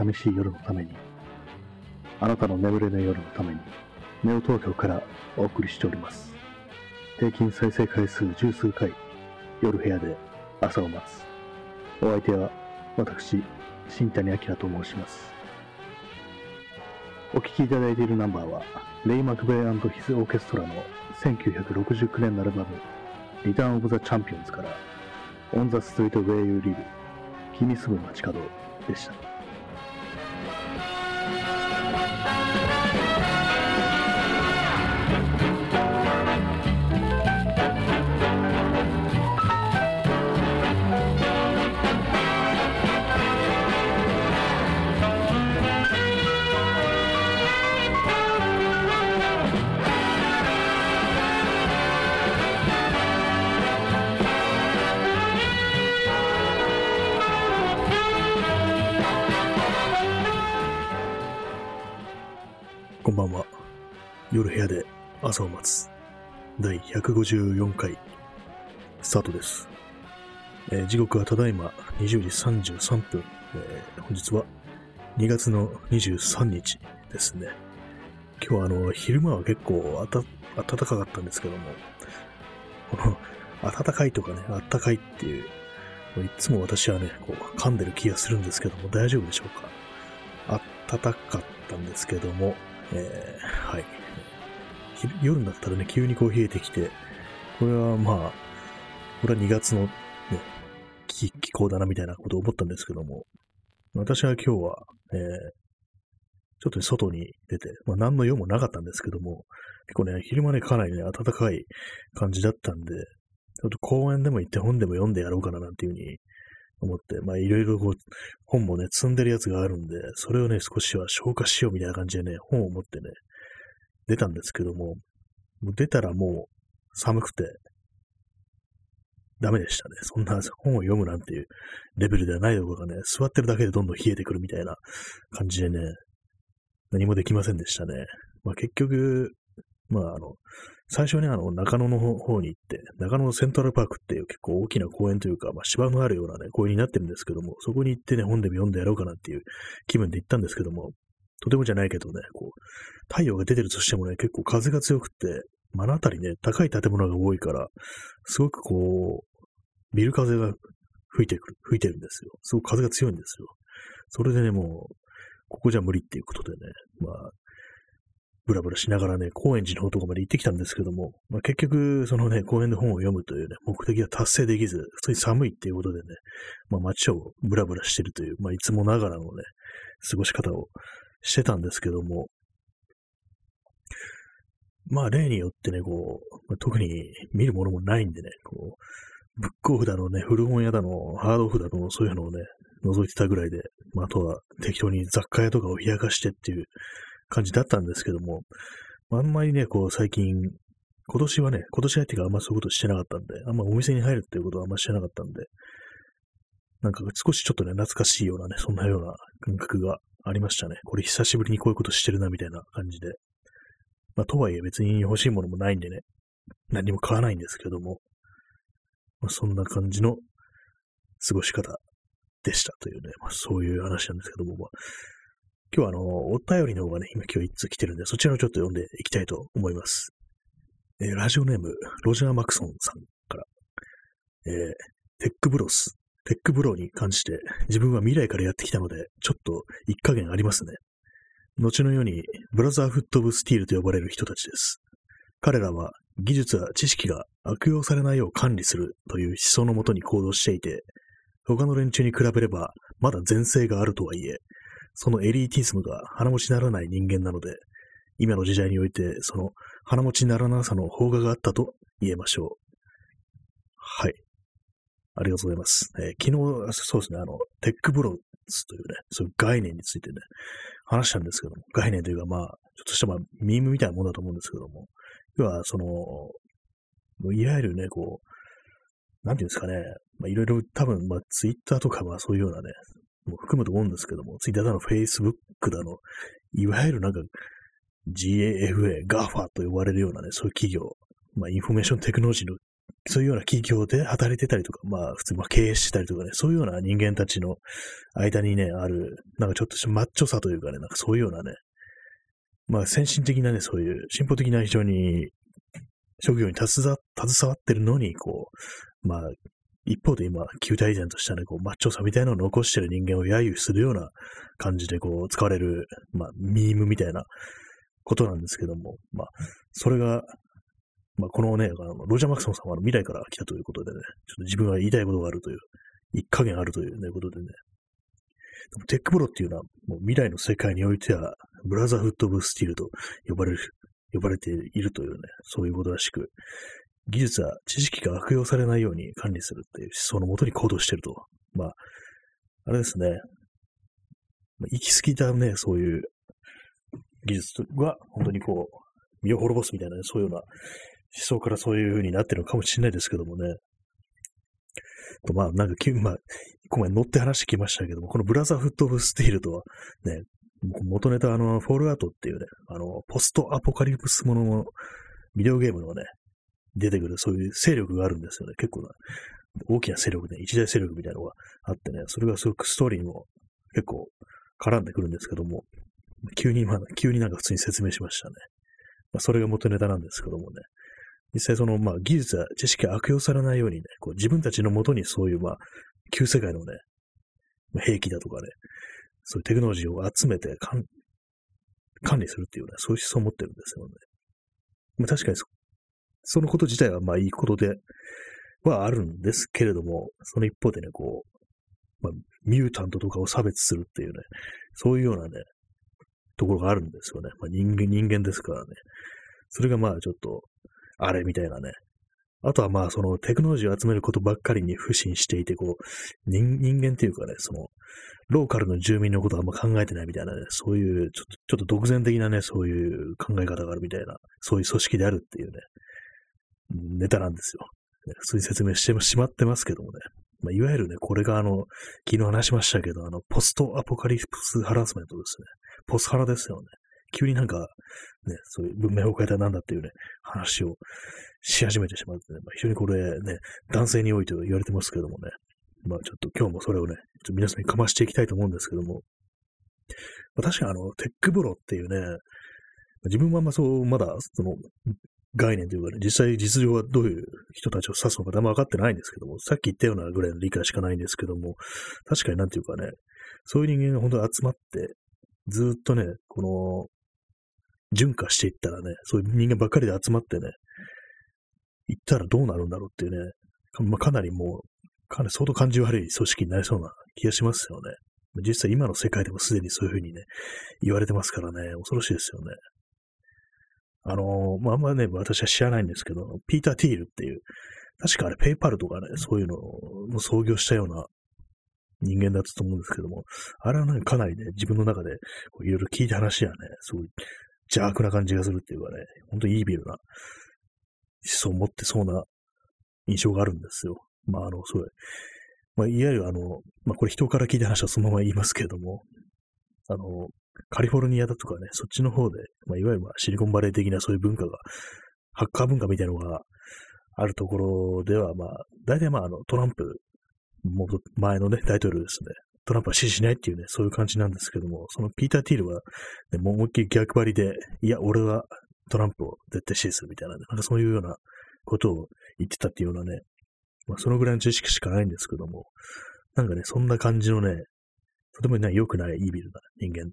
寂しい夜のために、あなたの眠れない夜のために、ネオ東京からお送りしております。平均再生回数十数回、夜部屋で朝を待つ。お相手は私、新谷明と申します。お聴きいただいているナンバーは、レイ・マクベイヒズ・オーケストラの1969年のアルバム、リターン・オブ・ザ・チャンピオンズから、オン・ザ・ストリート・ウェイ・ユー・リブ、君住む街角でした。夜部屋で朝を待つ。第154回、スタートです。えー時刻はただいま20時33分。えー本日は2月の23日ですね。今日はあの、昼間は結構あた暖かかったんですけども、この、暖かいとかね、暖かいっていう、いつも私はね、こう、噛んでる気がするんですけども、大丈夫でしょうか？暖かかったんですけども、えーはい。夜になったらね、急にこう冷えてきて、これはまあ、これは2月のね、気気候だなみたいなことを思ったんですけども、私は今日は、えーちょっと外に出て、まあ何の用もなかったんですけども、結構ね、昼間ね、かなりね、暖かい感じだったんで、ちょっと公園でも行って本でも読んでやろうかななんていうふうに思って、まあいろいろこう、本もね、積んでるやつがあるんで、それをね、少しは消化しようみたいな感じでね、本を持ってね、出たんですけども、もう出たらもう寒くて、ダメでしたね。そんな本を読むなんていうレベルではないどころかね、座ってるだけでどんどん冷えてくるみたいな感じでね、何もできませんでしたね。まあ結局、まああの、最初ね、あの、中野の方に行って、中野セントラルパークっていう結構大きな公園というか、まあ芝のあるようなね、公園になってるんですけども、そこに行ってね、本でも読んでやろうかなっていう気分で行ったんですけども、とてもじゃないけどね、こう、太陽が出てるとしてもね、結構風が強くて、目の当たりね、高い建物が多いから、すごくこう、ビル風が吹いてくる、吹いてるんですよ。すごく風が強いんですよ。それでね、もう、ここじゃ無理っていうことでね、まあ、ブラブラしながらね、高円寺の方とかまで行ってきたんですけども、まあ、結局、そのね、公園で本を読むというね、目的は達成できず、普通に寒いっていうことでね、まあ街をブラブラしてるという、まあいつもながらのね、過ごし方をしてたんですけども、まあ例によってね、こう、まあ特に見るものもないんでね、こう、ブックオフだのね、古本屋だの、ハードオフだの、そういうのをね、覗いてたぐらいで、まああとは適当に雑貨屋とかを冷やかしてっていう感じだったんですけども、あんまりね、こう最近、今年はね、今年入ってからあんまそういうことしてなかったんで、あんまお店に入るっていうことはあんましてなかったんで、なんか少しちょっとね、懐かしいようなね、そんなような感覚がありましたね。これ久しぶりにこういうことしてるな、みたいな感じで。まあ、とはいえ別に欲しいものもないんでね、何も買わないんですけども、まあ、そんな感じの過ごし方でしたというね、まあ、そういう話なんですけども、まあ、今日はあの、お便りの方がね、今今日一通来てるんで、そちらをちょっと読んでいきたいと思います。えーラジオネーム、ロジャー・マクソンさんから、えー tech bros、 tech bro に関して、自分は未来からやってきたので、ちょっと一加減ありますね。後のように、 Brotherhood of Steel と呼ばれる人たちです。彼らは、技術や知識が悪用されないよう管理するという思想のもとに行動していて、他の連中に比べれば、まだ善性があるとはいえ、そのエリーティズムが鼻持ちならない人間なので、今の時代において、その鼻持ちならなさの方ががあったと言えましょう。はい。ありがとうございます。えー昨日、そうですね、あの、テックブロスというね、そういう概念についてね、話したんですけども、概念というかまあ、ちょっとしたまあ、ミームみたいなものだと思うんですけども、要は、その、いわゆるね、こう、なんていうんですかね、まあ、いろいろ多分、まあ、ツイッターとかはそういうようなね、もう含むと思うんですけども、ツイッターだの、フェイスブックだの、いわゆるなんか、GAFA、GAFA と呼ばれるようなね、そういう企業、まあ、インフォメーションテクノロジーのそういうような企業で働いてたりとか、まあ普通に経営してたりとかね、そういうような人間たちの間にね、ある、なんかちょっとしたマッチョさというかね、なんかそういうようなね、まあ先進的なね、そういう進歩的な非常に職業に携わってるのに、こう、まあ一方で今、旧体然としたね、こう、マッチョさみたいなのを残してる人間を揶揄するような感じで、こう、使われる、まあ、ミームみたいなことなんですけども、まあ、それが、まあ、このね、あのロジャー・マクソンさんは未来から来たということでね、ちょっと自分は言いたいことがあるという、一加減あるというね、ことでね。でもテックブロっていうのは、もう未来の世界においては、ブラザーフット・オブ・スティールと呼ばれる、呼ばれているというね、そういうことらしく、技術は知識が悪用されないように管理するっていう思想のもとに行動してると。まあ、あれですね。まあ、行き過ぎたね、そういう技術は、本当にこう、身を滅ぼすみたいな、ね、そういうような思想からそういう風になってるのかもしれないですけどもね。とまあ、なんか、まあ、今回乗って話聞きましたけども、このブラザーフット・オブ・スティールとは、ね、元ネタ、あの、フォールアウトっていうね、あの、ポストアポカリプスものの、ビデオゲームのね、出てくる、そういう勢力があるんですよね。結構な、大きな勢力ね、一大勢力みたいなのがあってね、それがすごくストーリーにも結構絡んでくるんですけども、急に、まあ、急になんか普通に説明しましたね。まあ、それが元ネタなんですけどもね。実際その、まあ、技術や知識が悪用されないようにね、こう自分たちのもとにそういう、まあ、旧世界のね、兵器だとかね、そういうテクノロジーを集めて管理するっていうね、そういう思想を持ってるんですよね。まあ、確かにそのこと自体はまあいいことではあるんですけれども、その一方でね、こう、まあ、ミュータントとかを差別するっていうね、そういうようなね、ところがあるんですよね。まあ、人間、人間ですからね。それがまあちょっと、あれみたいなね。あとはまあそのテクノロジーを集めることばっかりに不信していて、こう、人間っていうかね、その、ローカルの住民のことはあんま考えてないみたいなね、そういうちょっと、ちょっと独善的なね、そういう考え方があるみたいな、そういう組織であるっていうね、ネタなんですよ。普通に説明してしまってますけどもね。まあ、いわゆるね、これがあの、昨日話しましたけど、あの、ポストアポカリプスハラスメントですね。ポスハラですよね。急になんか、ね、そういう文明を変えたなんだっていうね、話をし始めてしまってね、まあ、非常にこれね、男性に多いと言われてますけどもね、まあちょっと今日もそれをね、ちょっと皆さんにかましていきたいと思うんですけども、まあ、確かにあの、テックブロっていうね、自分はまあそう、まだ、その、概念というかね、実際実情はどういう人たちを指すのかあんま分かってないんですけども、さっき言ったようなぐらいの理解しかないんですけども、確かになんていうかね、そういう人間が本当に集まって、ずっとね、この、順化していったらね、そういう人間ばっかりで集まってね、行ったらどうなるんだろうっていうね、まあ、かなりもう、かなり相当感じ悪い組織になりそうな気がしますよね。実際今の世界でもすでにそういうふうにね、言われてますからね、恐ろしいですよね。あのまあ、あんまね、私は知らないんですけど、ピーター・ティールっていう、確かあれ、ペイパルとかね、そういうのを創業したような人間だったと思うんですけども、あれはなんかかなりね、自分の中でいろいろ聞いた話やね、すごい邪悪な感じがするっていうかね、ほんといいビルな思想を持ってそうな印象があるんですよ。まあ、あの、そうまあ、いわゆるあの、まあ、これ人から聞いた話はそのまま言いますけれども、あの、カリフォルニアだとかね、そっちの方で、まあ、いわゆるまあシリコンバレー的なそういう文化が、ハッカー文化みたいなのがあるところでは、まあ、大体まあ、あの、トランプ、も前のね、大統領ですね。トランプは支持しないっていうね、そういう感じなんですけども、そのピーター・ティールは、ね、もう思いっきり逆張りで、いや、俺はトランプを絶対支持するみたいな、ね、なんかそういうようなことを言ってたっていうようなね、まあ、そのぐらいの知識しかないんですけども、なんかね、そんな感じのね、とてもね、良くないイービルな人間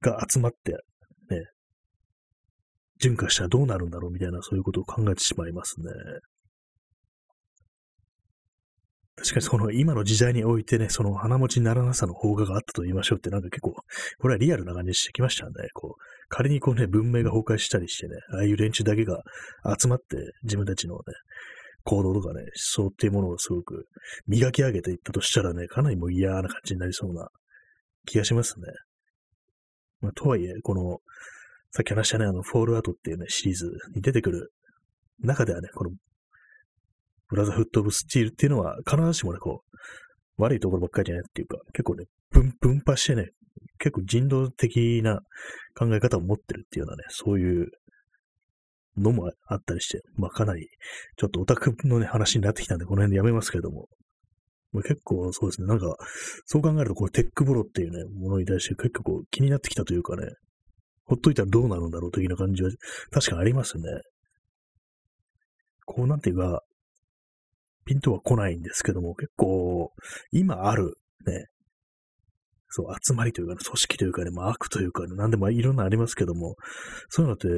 が集まって、ね、順化したらどうなるんだろうみたいな、そういうことを考えてしまいますね。確かにその今の時代においてね、その鼻持ちにならなさの方ががあったと言いましょうってなんか結構、これはリアルな感じしてきましたね。こう、仮にこうね、文明が崩壊したりしてね、ああいう連中だけが集まって自分たちのね、行動とかね、思想っていうものをすごく磨き上げていったとしたらね、かなりもう嫌な感じになりそうな気がしますね。まあ、とはいえ、この、さっき話したね、あの、フォールアウトっていうね、シリーズに出てくる中ではね、この、ブラザーフット・オブ・スチールっていうのは、必ずしもね、こう、悪いところばっかりじゃないっていうか、結構ね、分、分派してね、結構人道的な考え方を持ってるっていうようなね、そういうのもあったりして、まあかなり、ちょっとオタクのね、話になってきたんで、この辺でやめますけれども、まあ、結構そうですね、なんか、そう考えると、これテックボロっていうね、ものに対して結構こう気になってきたというかね、ほっといたらどうなるんだろう的な感じは確かにありますね。こうなんていうか、ピンとは来ないんですけども、結構、今ある、ね、そう、集まりというか、ね、組織というかね、まあ悪というかね、なんでもいろんなありますけども、そういうのって、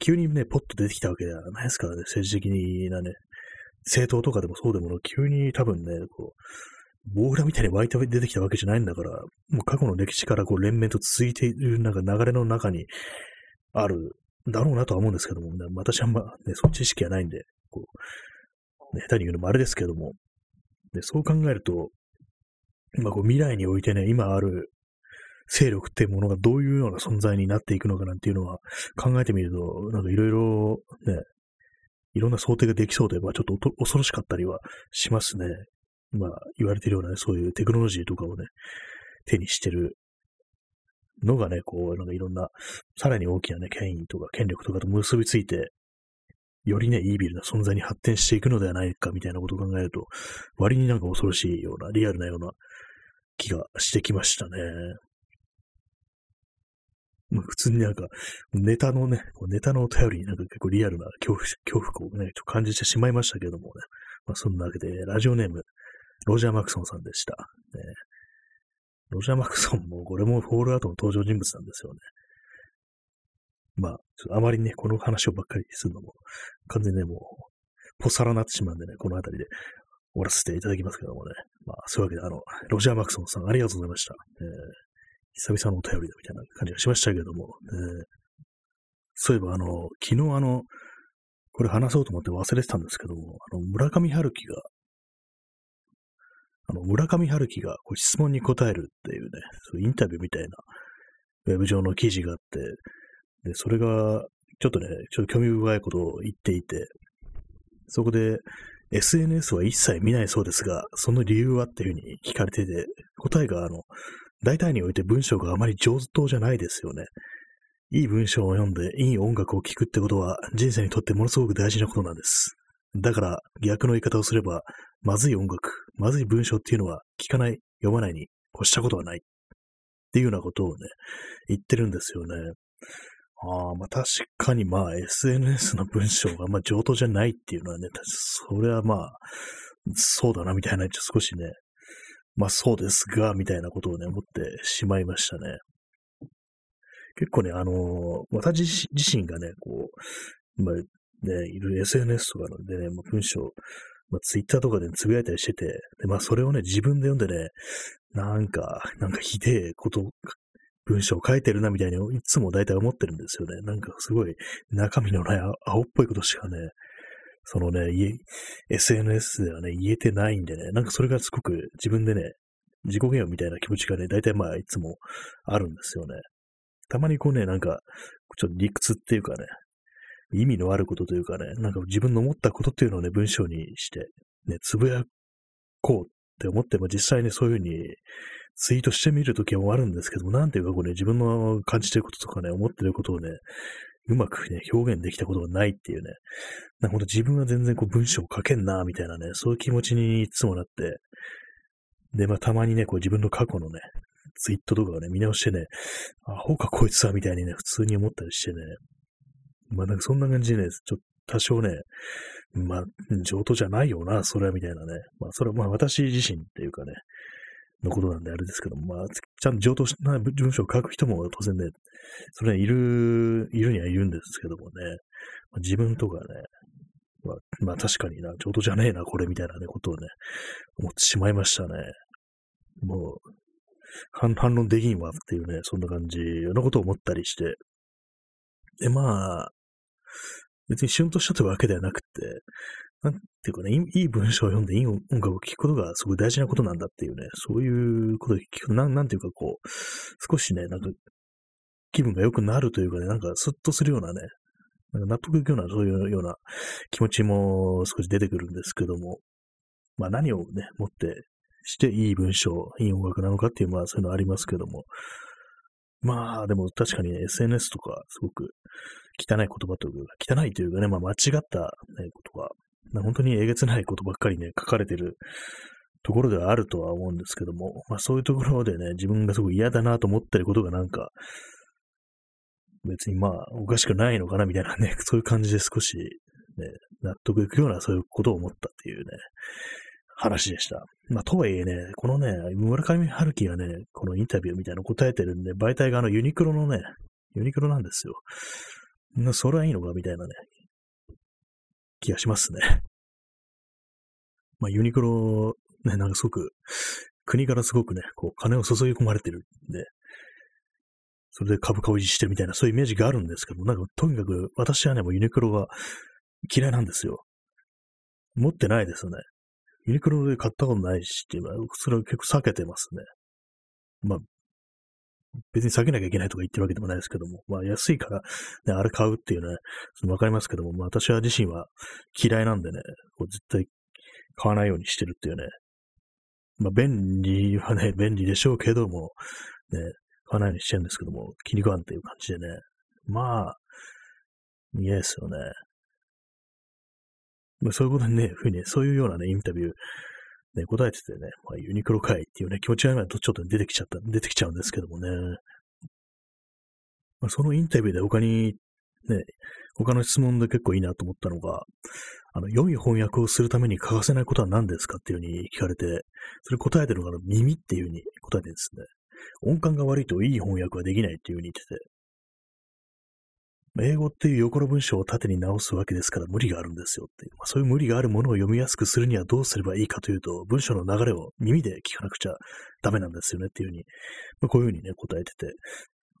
急にね、ポッと出てきたわけではないですからね、政治的なね、政党とかでもそうでも、急に多分ね、こう、ボーラみたいに湧いて出てきたわけじゃないんだから、もう過去の歴史からこう連綿と続いているなんか流れの中にあるだろうなとは思うんですけども、ね、私はあんまね、そう知識はないんで、こう、下手に言うのもあれですけども、でそう考えると、まあ、こう未来においてね、今ある勢力っていうものがどういうような存在になっていくのかなんていうのは考えてみると、なんかいろいろね、いろんな想定ができそうで、まあちょっと恐ろしかったりはしますね。まあ言われてるような、ね、そういうテクノロジーとかをね、手にしてるのがね、こう、なんかいろんな、さらに大きなね、権威とか権力とかと結びついて、よりね、イービルな存在に発展していくのではないかみたいなことを考えると、割になんか恐ろしいような、リアルなような気がしてきましたね。まあ、普通になんか、ネタのね、ネタのお便りになんか結構リアルな恐怖恐怖をね、ちょっと感じてしまいましたけどもね。まあ、そんなわけで、ラジオネーム、ロジャー・マクソンさんでした。ね、ロジャー・マクソンも、これもフォールアウトの登場人物なんですよね。まあ、あまりね、この話をばっかりするのも、完全にね、もう、ポサラになってしまうんでね、この辺りで終わらせていただきますけどもね。まあ、そういうわけで、あの、ロジャー・マクソンさん、ありがとうございました。えー久々のお便りだみたいな感じがしましたけども、えー、そういえばあの、昨日あの、これ話そうと思って忘れてたんですけども、あの、村上春樹が、あの、村上春樹がこう質問に答えるっていうね、そういうインタビューみたいな、ウェブ上の記事があって、で、それが、ちょっとね、ちょっと興味深いことを言っていて、そこで、SNS は一切見ないそうですが、その理由はっていうふうに聞かれてて、答えが、あの、大体において文章があまり上等じゃないですよね。いい文章を読んでいい音楽を聴くってことは人生にとってものすごく大事なことなんです。だから逆の言い方をすれば、まずい音楽、まずい文章っていうのは聞かない、読まないに越したことはない。っていうようなことをね、言ってるんですよね。ああ、まあ確かにまあ SNS の文章がまあ上等じゃないっていうのはね、それはまあ、そうだなみたいな、ちょっと少しね、まあそうですが、みたいなことをね、思ってしまいましたね。結構ね、あのー、私自身がね、こう、まあね、いる SNS とかでね、まあ、文章、まあ、ツイッターとかでつぶやいたりしてて、で、まあそれをね、自分で読んでね、なんか、なんかひでえこと、文章を書いてるなみたいにいつも大体思ってるんですよね。なんかすごい中身のない青っぽいことしかね、そのね、SNS ではね、言えてないんでね、なんかそれがすごく自分でね、自己嫌悪みたいな気持ちがね、大体まあいつもあるんですよね。たまにこうね、なんか、ちょっと理屈っていうかね、意味のあることというかね、なんか自分の思ったことっていうのをね、文章にして、ね、つぶやこうって思っても実際にそういうふうにツイートしてみるときもあるんですけども、なんていうかこうね、自分の感じてることとかね、思ってることをね、うまくね、表現できたことがないっていうね、なんかほんと自分は全然こう文章を書けんな、みたいなね、そういう気持ちにいつもなって、で、まあたまにね、こう自分の過去のね、ツイートとかをね、見直してね、あ、ほうかこいつは、みたいにね、普通に思ったりしてね、まあなんかそんな感じでね、ちょっと多少ね、まあ、上等じゃないよな、それはみたいなね。まあ、それはまあ私自身っていうかね、のことなんであれですけども、まあ、ちゃんと上等な文章を書く人も当然ね、それはいる、いるにはいるんですけどもね、まあ、自分とかね、まあ、まあ確かにな、上等じゃねえな、これみたいなね、ことをね、思ってしまいましたね。もう、反反論できんわっていうね、そんな感じのことを思ったりして。で、まあ、別に旬としたというわけではなくて、なんていうかね、いい文章を読んでいい音楽を聴くことがすごい大事なことなんだっていうね、そういうことを聞くと、なんなんていうかこう、少しね、なんか気分が良くなるというかね、なんかスッとするようなね、なんか納得いくような、そういうような気持ちも少し出てくるんですけども、まあ何をね、持ってしていい文章、いい音楽なのかっていう、まあそういうのありますけども、まあ、でも確かに、ね、SNS とか、すごく汚い言葉というか、汚いというかね、まあ間違った、ね、ことが、本当にえげつないことばっかりね、書かれてるところではあるとは思うんですけども、まあそういうところでね、自分がすごい嫌だなと思ってることがなんか、別にまあおかしくないのかなみたいなね、そういう感じで少し、ね、納得いくようなそういうことを思ったっていうね、話でした。まあ、とはいえね、このね、村上春樹がね、このインタビューみたいなの答えてるんで、媒体があのユニクロのね、ユニクロなんですよ。それはいいのかみたいなね、気がしますね。まあ、ユニクロ、ね、なんかすごく、国からすごくね、こう、金を注ぎ込まれてるんで、それで株価を維持してるみたいな、そういうイメージがあるんですけどなんか、とにかく、私はね、もうユニクロが嫌いなんですよ。持ってないですね。ユニクロで買ったことないしっていうのは、それは結構避けてますね。まあ、別に避けなきゃいけないとか言ってるわけでもないですけども、まあ安いから、ね、あれ買うっていうね、わかりますけども、まあ私は自身は嫌いなんでね、こう絶対買わないようにしてるっていうね、まあ便利はね、便利でしょうけども、ね、買わないようにしてるんですけども、気に食わんっていう感じでね、まあ、嫌ですよね。まあ、そういうことにね、ふうに、そういうようなね、インタビュー、ね、答えててね、まあ、ユニクロ会っていうね、気持ちが今ちょっと出てきちゃった、出てきちゃうんですけどもね。まあ、そのインタビューで他に、ね、他の質問で結構いいなと思ったのが、あの、良い翻訳をするために欠かせないことは何ですかっていうふうに聞かれて、それ答えてるのが耳っていうふうに答えてですね。音感が悪いといい翻訳はできないっていうふうに言ってて、英語っていう横の文章を縦に直すわけですから無理があるんですよっていう。まあ、そういう無理があるものを読みやすくするにはどうすればいいかというと、文章の流れを耳で聞かなくちゃダメなんですよねっていうふうに、まあ、こういうふうにね、答えてて、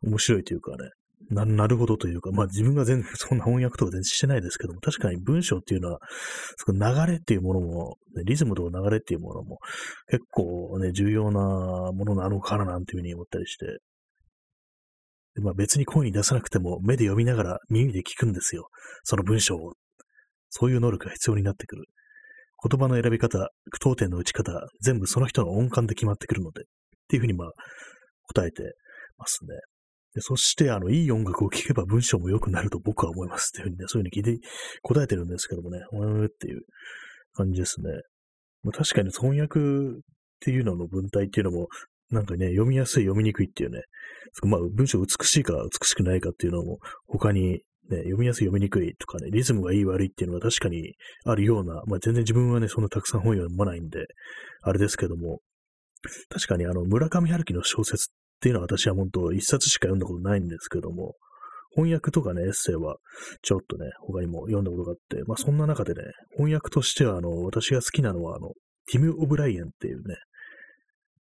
面白いというかね、な、なるほどというか、まあ自分が全然 そんな翻訳とか全然してないですけども、確かに文章っていうのは、その流れっていうものも、リズムと流れっていうものも結構ね、重要なものなのかななんていうふうに思ったりして、まあ別に声に出さなくても目で読みながら耳で聞くんですよ。その文章を。そういう能力が必要になってくる。言葉の選び方、句読点の打ち方、全部その人の音感で決まってくるので、っていうふうにまあ答えてますね。でそして、あの、いい音楽を聴けば文章も良くなると僕は思いますっていうふうにね、そういうふうに聞いて答えてるんですけどもね、うーっていう感じですね。まあ、確かに翻訳っていうのの文体っていうのも、なんかね、読みやすい、読みにくいっていうね、まあ、文章美しいか美しくないかっていうのも、他に、ね、読みやすい、読みにくいとかね、リズムがいい悪いっていうのは確かにあるような、まあ全然自分はね、そんなたくさん本読まないんで、あれですけども、確かにあの、村上春樹の小説っていうのは私は本当一冊しか読んだことないんですけども、翻訳とかね、エッセイはちょっとね、他にも読んだことがあって、まあそんな中でね、翻訳としてはあの、私が好きなのはあの、ティム・オブライエンっていうね、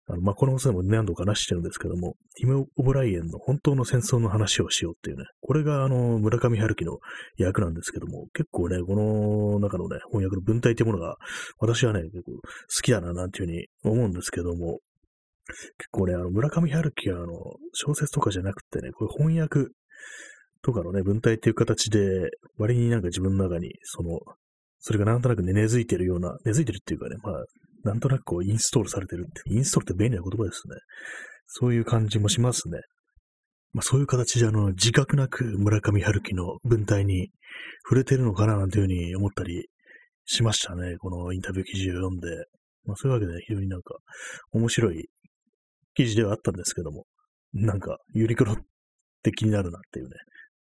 あの、まあ、この放送でも何度か話してるんですけども、ティム・オブライエンの本当の戦争の話をしようっていうね、これがあの、村上春樹の役なんですけども、結構ね、この中のね、翻訳の文体っていうものが、私はね、結構好きだな、なんていうふうに思うんですけども、結構ね、あの、村上春樹はあの、小説とかじゃなくてね、これ翻訳とかのね、文体っていう形で、割になんか自分の中に、その、それがなんとなくね、根付いてるような、根付いてるっていうかね、まあ、なんとなくこうインストールされてるって、インストールって便利な言葉ですね。そういう感じもしますね。まあ、そういう形であの、自覚なく村上春樹の文体に触れてるのかななんていうふうに思ったりしましたね。このインタビュー記事を読んで。まあ、そういうわけで非常になんか面白い記事ではあったんですけども、なんかユニクロって気になるなっていうね。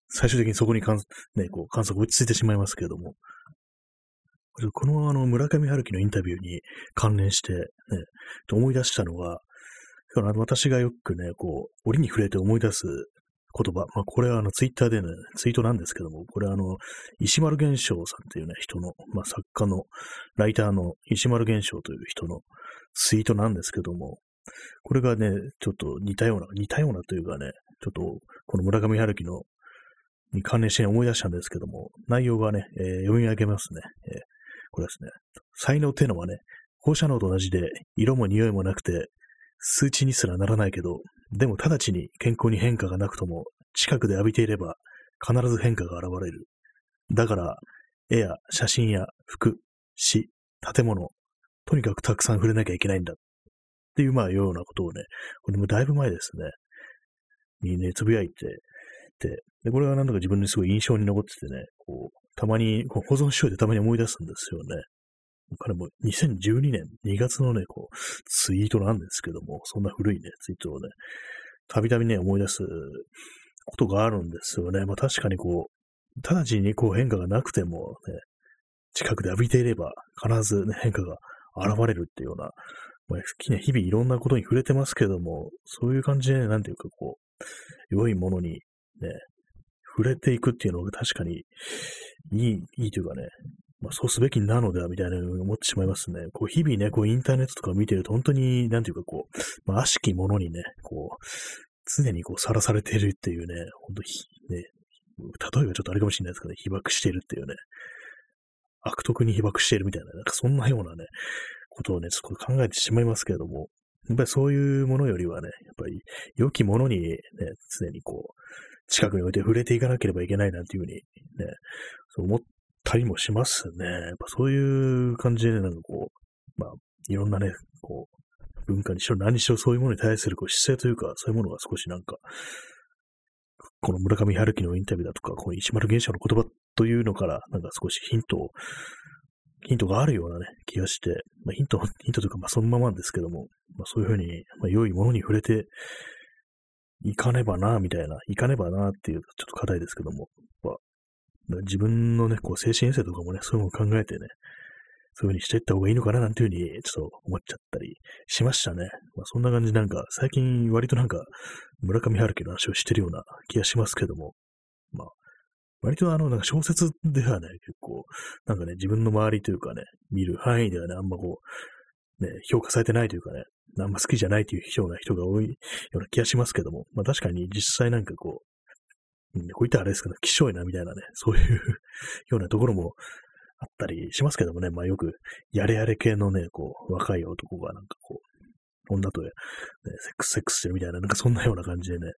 最終的にそこに観,、ね、こう観測落ち着いてしまいますけども、このあの村上春樹のインタビューに関連して、ね、思い出したのが、私がよくね、こう、折に触れて思い出す言葉。まあ、これはあの、ツイッターでね、ツイートなんですけども、これはあの、石丸玄章さんっていうね、人の、まあ、作家の、ライターの石丸玄章という人のツイートなんですけども、これがね、ちょっと似たような、似たようなというかね、ちょっと、この村上春樹の、に関連して思い出したんですけども、内容がね、えー、読み上げますね。えーこれですね。才能っていうのはね、放射能と同じで、色も匂いもなくて、数値にすらならないけど、でも直ちに健康に変化がなくとも、近くで浴びていれば、必ず変化が現れる。だから、絵や写真や服、詩、建物、とにかくたくさん触れなきゃいけないんだ。っていう、まあ、ようなことをね、これもだいぶ前ですね。にね、つぶやいてて、で、これはなんだか自分にすごい印象に残っててね、こう、たまに、こう保存しといてたまに思い出すんですよね。彼も2012年2月のね、こう、ツイートなんですけども、そんな古いね、ツイートをね、たびたびね、思い出すことがあるんですよね。まあ確かにこう、直ちにこう変化がなくてもね、近くで浴びていれば必ず、ね、変化が現れるっていうような、まあ、日々いろんなことに触れてますけども、そういう感じで、ね、なんていうかこう、良いものにね、触れていくっていうのが確かにいい、いいというかね、まあ、そうすべきなのではみたいな思ってしまいますね。こう日々ね、こうインターネットとか見てると本当に、なんていうかこう、まあ、悪しきものにね、こう、常にこうさらされているっていうね、本当ね、例えばちょっとあれかもしれないですけどね、被爆しているっていうね、悪徳に被爆しているみたいな、なんかそんなようなね、ことをね、ちょっと考えてしまいますけれども、やっぱりそういうものよりはね、やっぱり良きものにね、常にこう、近くに置いて触れていかなければいけないなんていうふうにね、そう思ったりもしますね。やっぱそういう感じで、なんかこう、まあ、いろんなね、こう、文化にしろ何にしろそういうものに対するこう姿勢というか、そういうものが少しなんか、この村上春樹のインタビューだとか、この石丸玄社の言葉というのから、なんか少しヒントを、ヒントがあるようなね、気がして、まあ、ヒント、ヒントというか、まあそのままなんですけども、まあそういうふうに、まあ良いものに触れていかねばな、みたいな、いかねばなっていう、ちょっと課題ですけども、まあ、自分のね、こう精神衛生とかもね、そういうのを考えてね、そういう風にしていった方がいいのかななんていう風に、ちょっと思っちゃったりしましたね。まあ、そんな感じなんか、最近割となんか、村上春樹の話をしてるような気がしますけども、まあ、割とあの、なんか小説ではね、結構、なんかね、自分の周りというかね、見る範囲ではね、あんまこう、ね、評価されてないというかね、あんま好きじゃないというような人が多いような気がしますけども、まあ確かに実際なんかこう、こういったあれですけど、希少いなみたいなね、そういうようなところもあったりしますけどもね、まあよく、やれやれ系のね、こう、若い男がなんかこう、女と、ね、セックスセックスしてるみたいな、なんかそんなような感じでね、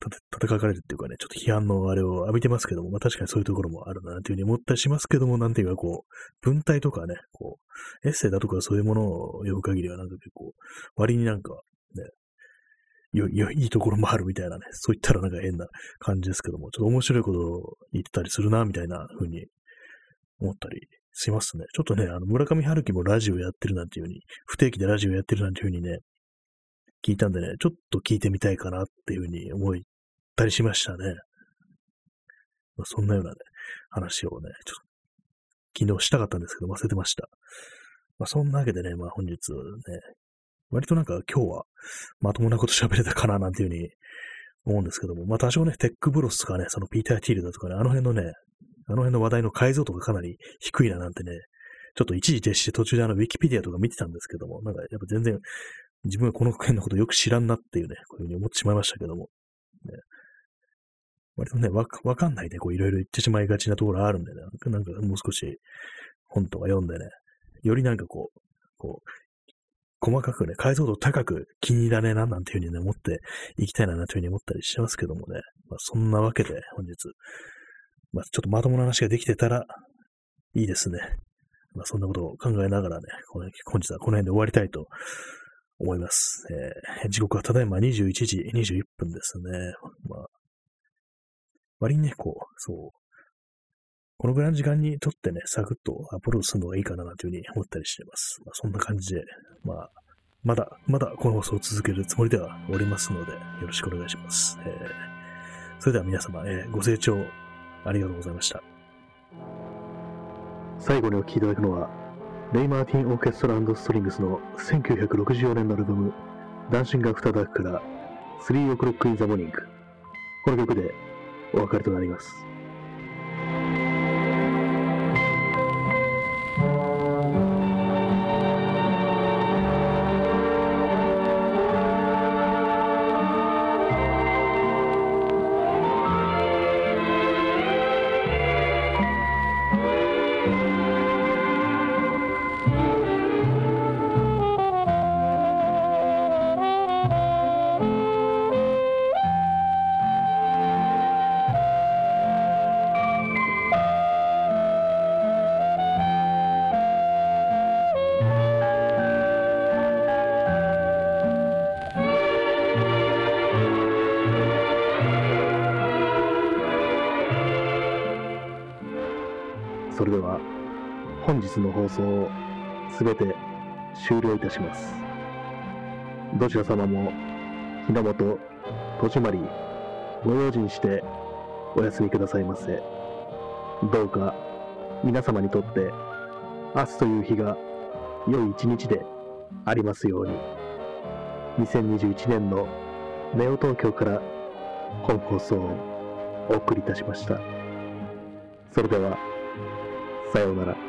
戦かれるっていうかね、ちょっと批判のあれを浴びてますけども、まあ確かにそういうところもあるな、というふうに思ったりしますけども、なんていうかこう、文体とかね、こう、エッセイだとかそういうものを読む限りはなんか結構、割になんかね、よ、よ、いいところもあるみたいなね、そう言ったらなんか変な感じですけども、ちょっと面白いことを言ってたりするな、みたいな風に思ったりしますね。ちょっとね、あの、村上春樹もラジオやってるなんていう風に、不定期でラジオやってるなんていう風にね、聞いたんでね、ちょっと聞いてみたいかなっていうふうに思ったりしましたね。まあ、そんなようなね、話をね、ちょっと昨日したかったんですけど忘れてました。まあ、そんなわけでね、まあ本日ね、割となんか今日はまともなこと喋れたかななんていうふうに思うんですけども、まあ多少ね、テックブロスとかね、そのピーター・ティールだとかね、あの辺のね、あの辺の話題の解像度がかなり低いななんてね、ちょっと一時停止して途中であのウィキペディアとか見てたんですけども、なんかやっぱ全然自分はこの辺のことよく知らんなっていうね、こういうふうに思ってしまいましたけども。ね、割とね、わわかんないで、こういろいろ言ってしまいがちなところあるんでね、なんかもう少し本とか読んでね、よりなんかこう、こう、細かくね、解像度高く気に入らねえな、なんていうふうにね、思っていきたいな、なんていうふうに思ったりしますけどもね。まあ、そんなわけで、本日、まあ、ちょっとまともな話ができてたらいいですね。まあ、そんなことを考えながらね、この本日はこの辺で終わりたいと思います。えー、時刻はただいま21時21分ですね。まあ、割にね、こう、そう、このぐらいの時間にとってね、サクッとアップロードするのがいいかなというふうに思ったりしています。まあ、そんな感じで、まあ、まだ、まだこの放送を続けるつもりではおりますので、よろしくお願いします。えー、それでは皆様、えー、ご清聴ありがとうございました。最後にお聴きいただくのは、レイ・マーティン・オーケストラストリングスの1964年のアルバム、ダンシング・アフター・ダークから3 o'clock in the morning。この曲でお別れとなります。日の放送をすべて終了いたします。どちら様も日の本、戸締まり、ご用心してお休みくださいませ。どうか皆様にとって明日という日が良い一日でありますように。2021年のネオ東京から本放送をお送りいたしました。それでは、さようなら。